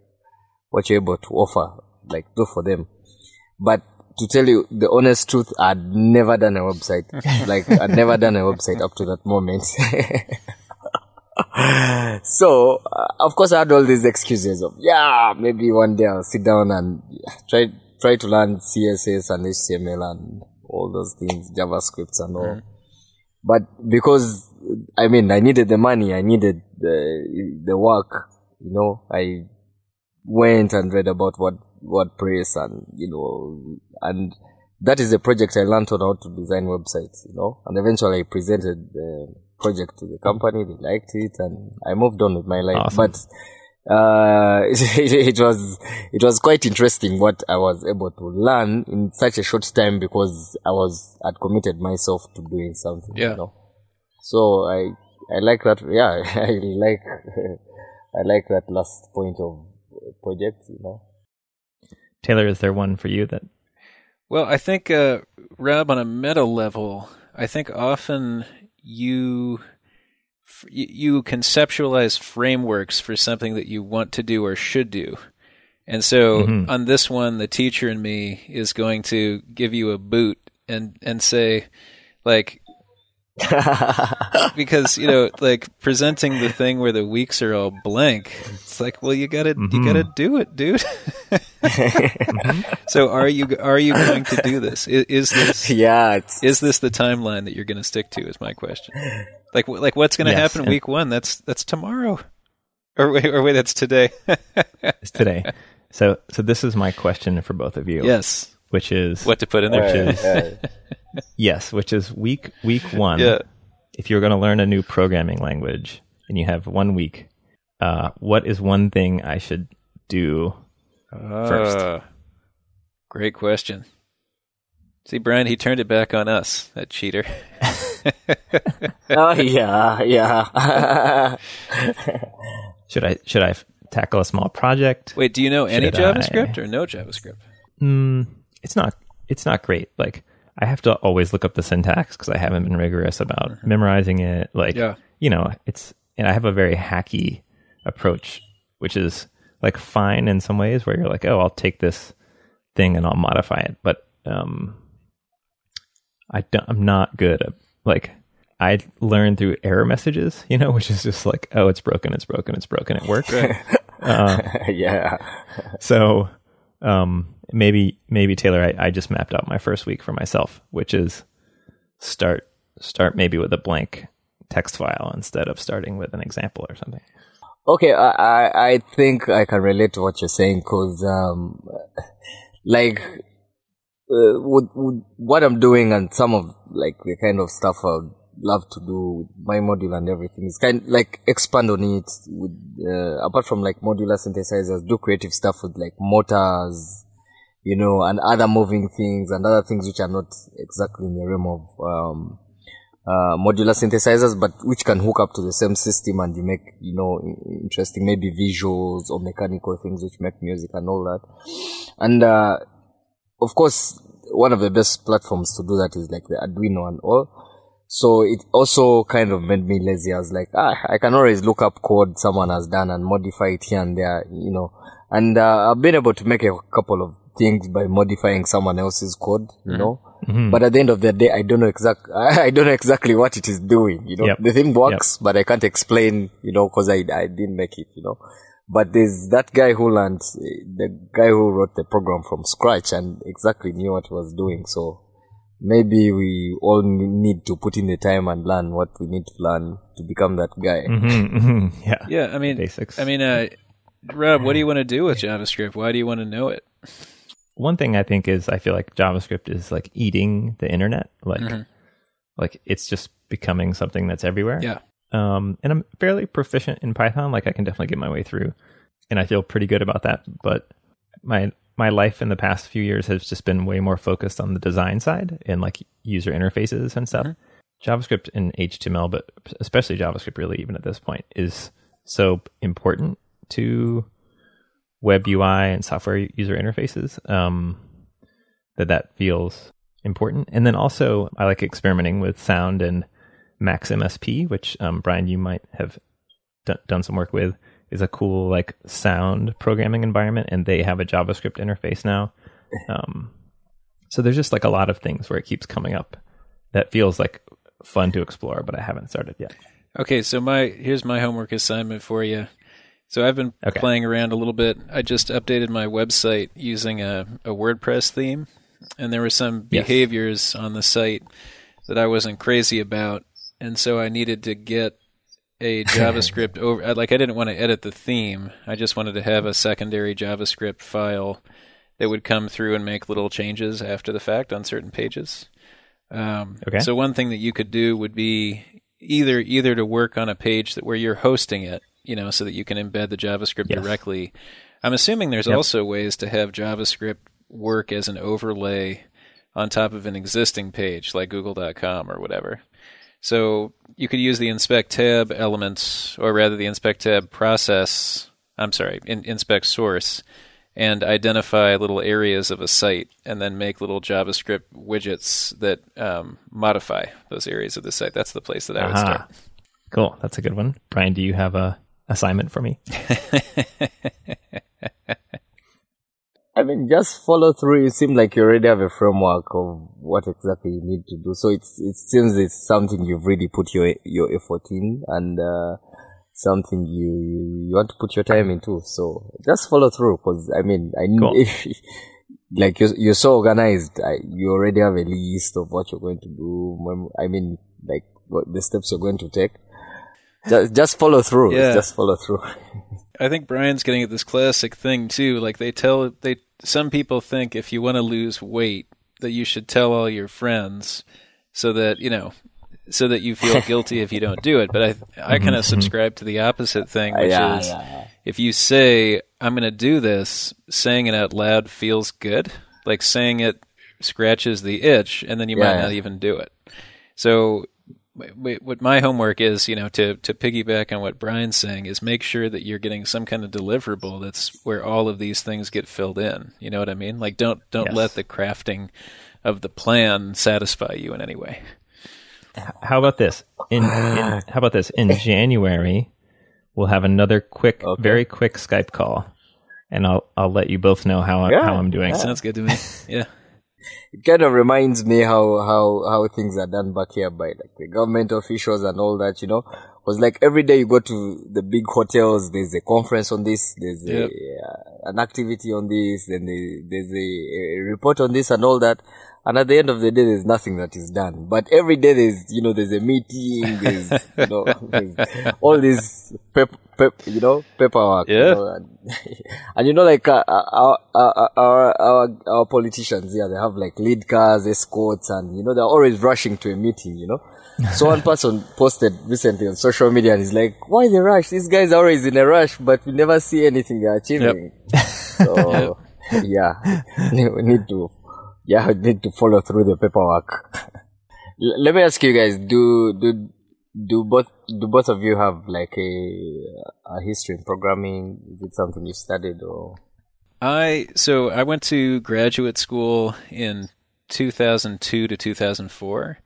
C: what you're able to offer, like do for them. But to tell you the honest truth, I'd never done a website. like I'd never done a website up to that moment. so uh, of course I had all these excuses of yeah maybe one day I'll sit down and try try to learn CSS and HTML and all those things JavaScripts and all but because I mean I needed the money I needed the the work you know I went and read about what WordPress and you know and that is a project I learned on how to design websites you know and eventually I presented the project to the company they liked it and I moved on with my life
A: Awesome.
C: but uh, it, it was it was quite interesting what I was able to learn in such a short time because I was had committed myself to doing something.
B: Yeah.
C: You know? So I I like that. Yeah, I like I like that last point of project. You know.
A: Taylor, is there one for you that?
B: Well, I think, uh, Rob, on a meta level, I think often you you conceptualize frameworks for something that you want to do or should do. And so
A: Mhm.
B: on this one, the teacher in me is going to give you a boot and, and say, like, because, you know, like presenting the thing where the weeks are all blank, it's like, well, you gotta, you
A: Mhm.
B: gotta do it, dude. so are you, are you going to do this? Is, is this,
C: yeah. It's,
B: is this the timeline that you're going to stick to? Is my question. Like, like what's going to
A: Yes,
B: happen
A: and-
B: week one? That's that's tomorrow, or wait, or wait, that's today.
A: It's today. so, so this is my question for both of you.
B: yes,
A: Which is
B: what to put in there?
A: Which is-
C: uh,
A: yes, which is week week one.
B: yeah,
A: If you're going to learn a new programming language and you have one week, uh, what is one thing I should do? First.
B: Ah, great question. See, Brian, he turned it back on us. That cheater.
C: oh yeah, yeah.
A: Should I should I f- tackle a small project?
B: Wait, do you know any
A: Should
B: JavaScript
A: I-
B: or no JavaScript?
A: Mm, it's not it's not great. Like I have to always look up the syntax because I haven't been rigorous about memorizing it. Like
B: Yeah.
A: you know, it's and I have a very hacky approach, which is like fine in some ways where you're like, oh, I'll take this thing and I'll modify it, but um, I don't, I'm not good at like I learned through error messages, you know, which is just like, oh, it's broken, it's broken, it's broken, it worked. Uh,
C: yeah.
A: so um, maybe maybe Taylor, I, I just mapped out my first week for myself, which is start start maybe with a blank text file instead of starting with an example or something.
C: Okay, I, I, I think I can relate to what you're saying because, um, like, uh, with, with what I'm doing and some of like the kind of stuff I'd love to do with my module and everything is kind of, like expand on it with, uh, apart from like modular synthesizers, do creative stuff with like motors, you know, and other moving things and other things which are not exactly in the realm of, um, uh, modular synthesizers, but which can hook up to the same system and you make, you know, interesting maybe visuals or mechanical things which make music and all that. And, uh, of course, one of the best platforms to do that is like the Arduino and all. So it also kind of made me lazy. I was like, ah, I can always look up code someone has done and modify it here and there, you know. And, uh, I've been able to make a couple of things by modifying someone else's code, you
B: Mm-hmm.
C: know.
A: Mhm.
C: But at the end of the day, I don't know exact. I don't know exactly what it is doing. You know,
A: Yep.
C: the thing works, but I can't explain. You know, because I I didn't make it. You know, but there's that guy who learned the guy who wrote the program from scratch and exactly knew what he was doing. So maybe we all need to put in the time and learn what we need to learn to become that guy.
A: Mhm, mhm. Yeah.
B: Yeah, I mean,
A: Basics.
B: I mean, uh, Rob, what do you want to do with JavaScript? Why do you want to know it?
A: One thing I think is I feel like JavaScript is like eating the internet. Like,
B: Mhm.
A: like it's just becoming something that's everywhere.
B: Yeah.
A: Um, and I'm fairly proficient in Python. Like I can definitely get my way through, and I feel pretty good about that. But my my life in the past few years has just been way more focused on the design side and like user interfaces and stuff. JavaScript and HTML, but especially JavaScript, really, even at this point, is so important to web UI and software user interfaces um, that that feels important. And then also, I like experimenting with sound and Max MSP, which um, Brian, you might have d- done some work with, is a cool like sound programming environment, and they have a JavaScript interface now. Um, so there's just like a lot of things where it keeps coming up that feels like fun to explore, but I haven't started yet.
B: Okay, so my here's my homework assignment for you. So I've been
A: Okay.
B: playing around a little bit. I just updated my website using a, a WordPress theme, and there were some
A: Yes.
B: behaviors on the site that I wasn't crazy about, and so I needed to get a JavaScript over. Like I didn't want to edit the theme. I just wanted to have a secondary JavaScript file that would come through and make little changes after the fact on certain pages. Um,
A: Okay.
B: So one thing that you could do would be either either to work on a page that where you're hosting it, you know, so that you can embed the JavaScript
A: Yes.
B: directly. I'm assuming there's
A: Yep.
B: also ways to have JavaScript work as an overlay on top of an existing page like google.com or whatever. So you could use the inspect tab elements, or rather the inspect tab process. I'm sorry, in, inspect source, and identify little areas of a site, and then make little JavaScript widgets that um, modify those areas of the site. That's the place that I would
A: Aha.
B: start.
A: Cool. That's a good one. Brian, do you have a assignment for me?
C: I mean, just follow through. You seem like you already have a framework of what exactly you need to do. So it's it seems it's something you've really put your your effort in, and uh, something you you want to put your time into. So just follow through, because I mean, I
A: Cool.
C: if like you're you're so organized, I, you already have a list of what you're going to do. I mean, like what the steps you're going to take. Just just follow through.
B: Yeah.
C: Just follow through.
B: I think Brian's getting at this classic thing too. Like they tell they some people think if you want to lose weight that you should tell all your friends so that you know so that you feel guilty if you don't do it. But I I kind of mm-hmm. subscribe to the opposite thing, which
C: yeah,
B: is
C: yeah, yeah.
B: if you say I'm going to do this, saying it out loud feels good. Like saying it scratches the itch, and then you might not even do it. So what my homework is, you know, to to piggyback on what Brian's saying is make sure that you're getting some kind of deliverable that's where all of these things get filled in. You know what I mean? Like don't don't
A: Yes.
B: let the crafting of the plan satisfy you in any way.
A: How about this? In, in how about this? In January, we'll have another quick,
C: Okay.
A: very quick Skype call, and I'll I'll let you both know how
C: Yeah.
A: how I'm doing.
B: Sounds good to me. Yeah.
C: It kind of reminds me how how how things are done back here by like the government officials and all that you know? Because like every day you go to the big hotels there's a conference on this there's a, uh, an activity on this then the, there's a, a report on this and all that. And at the end of the day there's nothing that is done. But every day there's you know there's a meeting there's you know there's all these pep, pep you know paperwork you
B: Yeah.
C: know, and, and you know like uh, our, our our our our politicians yeah they have like lead cars escorts and you know they're always rushing to a meeting you know. So one person posted recently on social media and he's like why the rush? These guys are always in a rush but we never see anything they're achieving. So yeah we need to yeah we need to follow through the paperwork. L- let me ask you guys do do do both do both of you have like a, a history in programming? Is it something you studied or?
B: I so I went to graduate school in 2002 to 2004,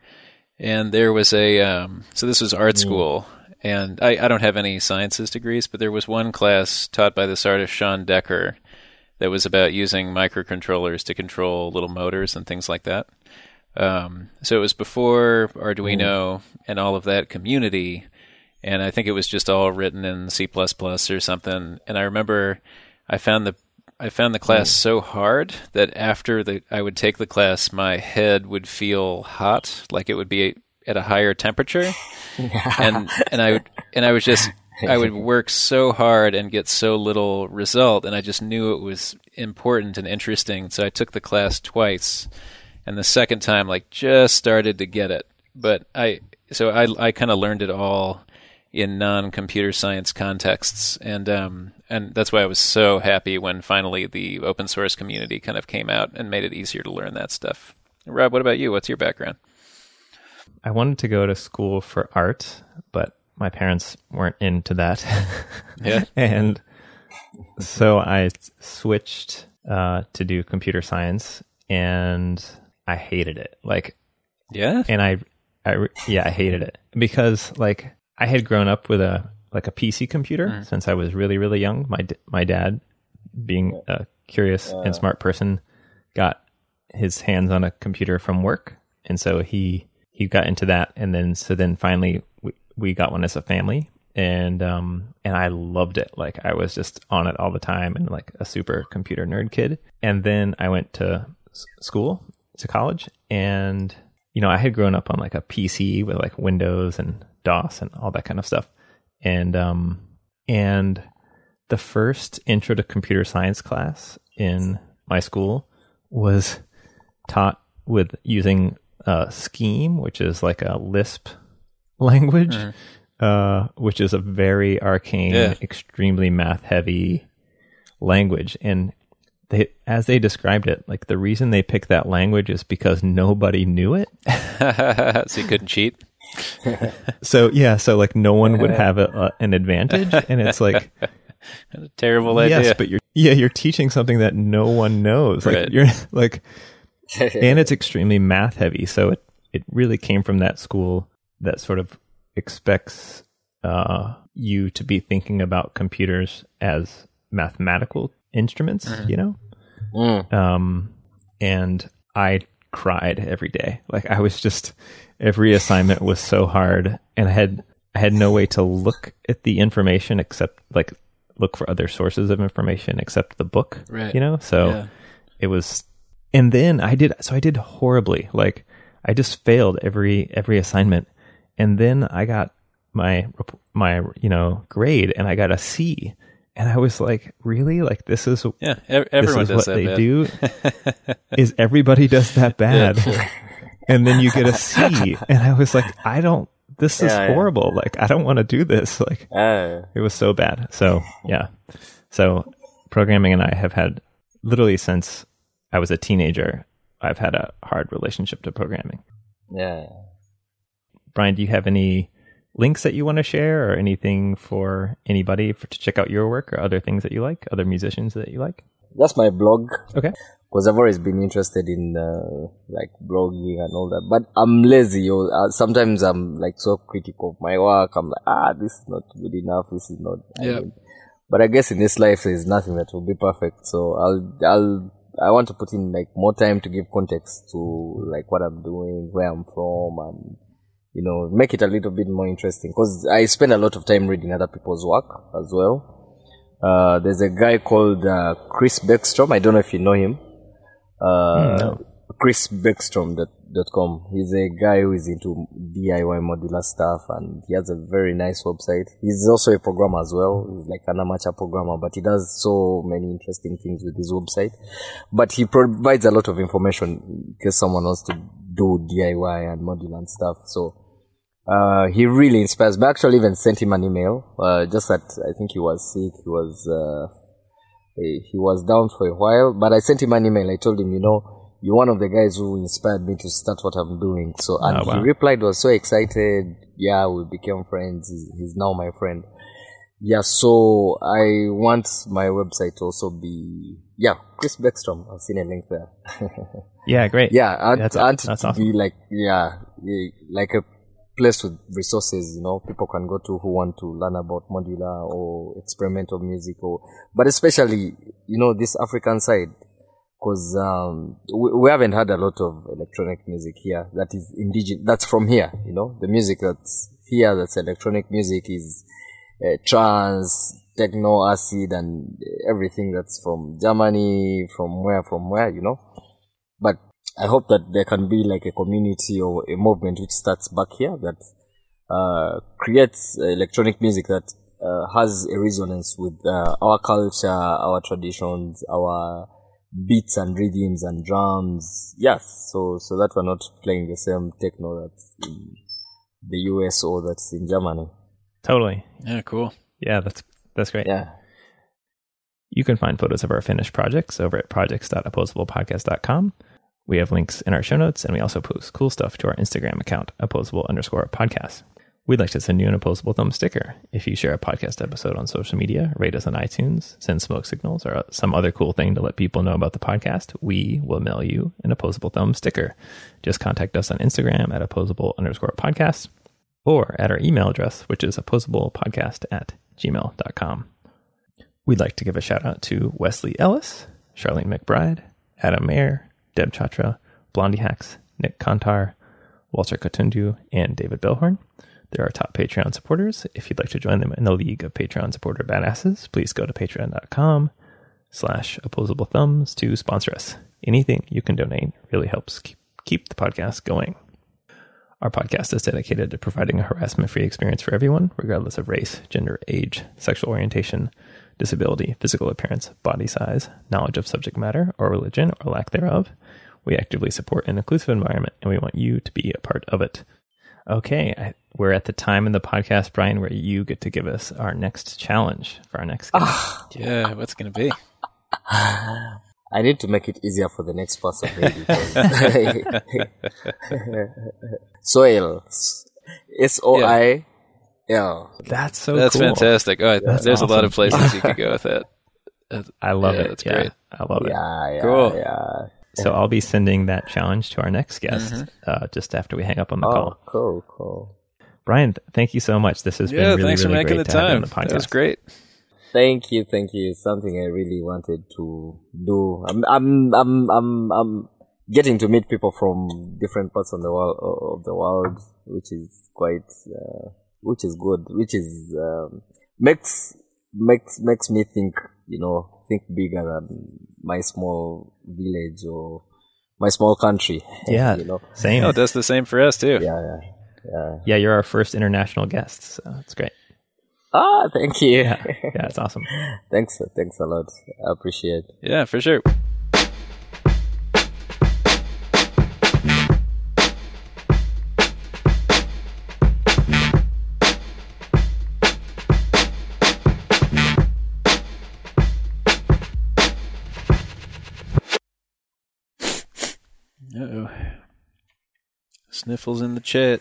B: and there was a um, so this was art school, and I, I don't have any sciences degrees, but there was one class taught by this artist Sean Decker that was about using microcontrollers to control little motors and things like that. Um, so it was before Arduino and all of that community, and I think it was just all written in C or something. And I remember I found the I found the class so hard that after the I would take the class, my head would feel hot, like it would be at a higher temperature, yeah. and and I would and I was just I would work so hard and get so little result, and I just knew it was important and interesting. So I took the class twice, and the second time, like, just started to get it. But I, so I, I kind of learned it all in non-computer science contexts, and um, and that's why I was so happy when finally the open source community kind of came out and made it easier to learn that stuff. Rob, what about you? What's your background?
A: I wanted to go to school for art, but my parents weren't into that.
B: yeah.
A: and so I switched uh, to do computer science and I hated it. Like,
B: yeah.
A: And I, I, yeah, I hated it because like I had grown up with a, like a PC computer mm. since I was really, really young. My, my dad being a curious and smart person got his hands on a computer from work. And so he, he got into that. And then, so then finally we, we got one as a family and um and I loved it. Like I was just on it all the time and like a super computer nerd kid. And then I went to s- school, to college, and you know, I had grown up on like a PC with like Windows and DOS and all that kind of stuff. And um and the first intro to computer science class in my school was taught with using uh, Scheme, which is like a Lisp language, mm. uh, which is a very arcane, yeah. extremely math heavy language. And they, as they described it, like the reason they picked that language is because nobody knew it.
B: so you couldn't cheat.
A: so yeah, so like no one would have a, a, an advantage, and it's like
B: a terrible idea.
A: Yes, but you're yeah you're teaching something that no one knows. Like right. you're like, and it's extremely math heavy. So it it really came from that school that sort of expects uh, you to be thinking about computers as mathematical instruments, mm. you know? Mm. Um, and I cried every day. Like I was just, every assignment was so hard and I had, I had no way to look at the information except like look for other sources of information except the book,
B: right.
A: you know? So yeah. it was, and then I did, so I did horribly. Like I just failed every, every assignment and then I got my my you know grade and I got a C and I was like really? Like this is
B: yeah everyone
A: this is
B: does
A: what they
B: bad.
A: do? Is everybody does that bad?
B: Yeah.
A: and then you get a C. And I was like I don't this is
C: Yeah, yeah.
A: horrible. Like I don't want to do this. Like
C: Uh,
A: it was so bad. So yeah. So programming and I have had literally since I was a teenager I've had a hard relationship to programming.
C: Yeah.
A: Brian, do you have any links that you want to share or anything for anybody for, to check out your work or other things that you like, other musicians that you like?
C: That's my blog.
A: Okay.
C: Because I've always been interested in uh, like blogging and all that, but I'm lazy. Or uh, sometimes I'm like so critical of my work. I'm like, ah, this is not good enough. This is not. I
B: Yeah.
C: mean- but I guess in this life, there's nothing that will be perfect. So I'll, I'll, I want to put in like more time to give context to like what I'm doing, where I'm from, and you know, make it a little bit more interesting. Because I spend a lot of time reading other people's work as well. Uh, there's a guy called uh, Chris Beckstrom. I don't know if you know him. Uh,
A: no.
C: Chris Beckstrom dot, dot com. He's a guy who is into DIY modular stuff and he has a very nice website. He's also a programmer as well. He's like an amateur programmer, but he does so many interesting things with his website. But he provides a lot of information in case someone wants to do DIY and modular and stuff. So, uh, he really inspires me. I actually even sent him an email, uh, just that I think he was sick. He was, uh, he was down for a while, but I sent him an email. I told him, you know, you're one of the guys who inspired me to start what I'm doing. So, and
A: Oh, wow.
C: he replied, was so excited. Yeah, we became friends. He's, he's now my friend. Yeah, so I want my website to also be, yeah, Chris Beckstrom. I've seen a link there.
A: Yeah, great.
C: yeah, and,
A: That's- that's
C: to
A: awesome.
C: be like, yeah, eh, like a place with resources, you know, people can go to who want to learn about modular or experimental music or, but especially, you know, this African side, because um, we, we haven't had a lot of electronic music here that is indigenous, that's from here, you know, the music that's here, that's electronic music is uh, trance, techno, acid, and everything that's from Germany, from where, from where, you know. But I hope that there can be like a community or a movement which starts back here that uh, creates electronic music that uh, has a resonance with uh, our culture, our traditions, our beats and rhythms and drums. Yes, so so that we're not playing the same techno that's in the US or that's in Germany.
A: Totally.
B: Yeah, cool.
A: Yeah, that's that's great.
C: Yeah.
A: You can find photos of our finished projects over at projects.opposablepodcast.com. We have links in our show notes, and we also post cool stuff to our Instagram account, opposable underscore podcast. We'd like to send you an opposable thumb sticker. If you share a podcast episode on social media, rate us on iTunes, send smoke signals, or some other cool thing to let people know about the podcast, we will mail you an opposable thumb sticker. Just contact us on Instagram at opposable underscore podcast or at our email address, which is opposablepodcast at gmail.com. We'd like to give a shout out to Wesley Ellis, Charlene McBride, Adam Mayer, Deb Chatra, Blondie Hacks, Nik Kantar, Walter Kitundu, and David Bellhorn. They're our top Patreon supporters. If you'd like to join them in the League of Patreon supporter badasses, please go to patreon.com slash opposable thumbs to sponsor us. Anything you can donate really helps keep, keep the podcast going. Our podcast is dedicated to providing a harassment free experience for everyone, regardless of race, gender, age, sexual orientation, disability, physical appearance, body size, knowledge of subject matter, or religion, or lack thereof. We actively support an inclusive environment and we want you to be a part of it. Okay, I, we're at the time in the podcast, Brian, where you get to give us our next challenge for our next guest. Ah.
B: Yeah, what's going to be?
C: I need to make it easier for the next person. Maybe, soil. S O I L.
A: That's so
B: That's
A: cool.
B: fantastic. Oh,
A: That's
B: there's a lot of places you could go with that. That's-
A: I love
B: Yeah,
A: it.
B: that's
A: yeah,
B: great.
A: I love it.
C: Yeah, yeah,
B: Cool.
C: yeah.
A: So I'll be sending that challenge to our next guest uh, just after we hang up on the
C: Oh,
A: call.
C: cool, cool.
A: Brian, thank you so much. This has
B: Yeah,
A: been really,
B: thanks
A: really
B: for making
A: great
B: the
A: to have you on
B: time.
A: the podcast.
B: That was great.
C: Thank you, thank you. It's something I really wanted to do. I'm, I'm, I'm, I'm, I'm getting to meet people from different parts of the world, of the world, which is quite, uh, which is good, which is um, makes makes makes me think, you know, think bigger than my small village or my small country.
A: Yeah,
C: you know.
A: same.
B: Oh, that's the same for us too.
C: Yeah, yeah, yeah.
A: Yeah, you're our first international guest, so it's great.
C: Ah, thank you.
A: Yeah, yeah, it's awesome.
C: thanks, thanks a lot. I appreciate.
B: Yeah, for sure. Sniffles in the chat.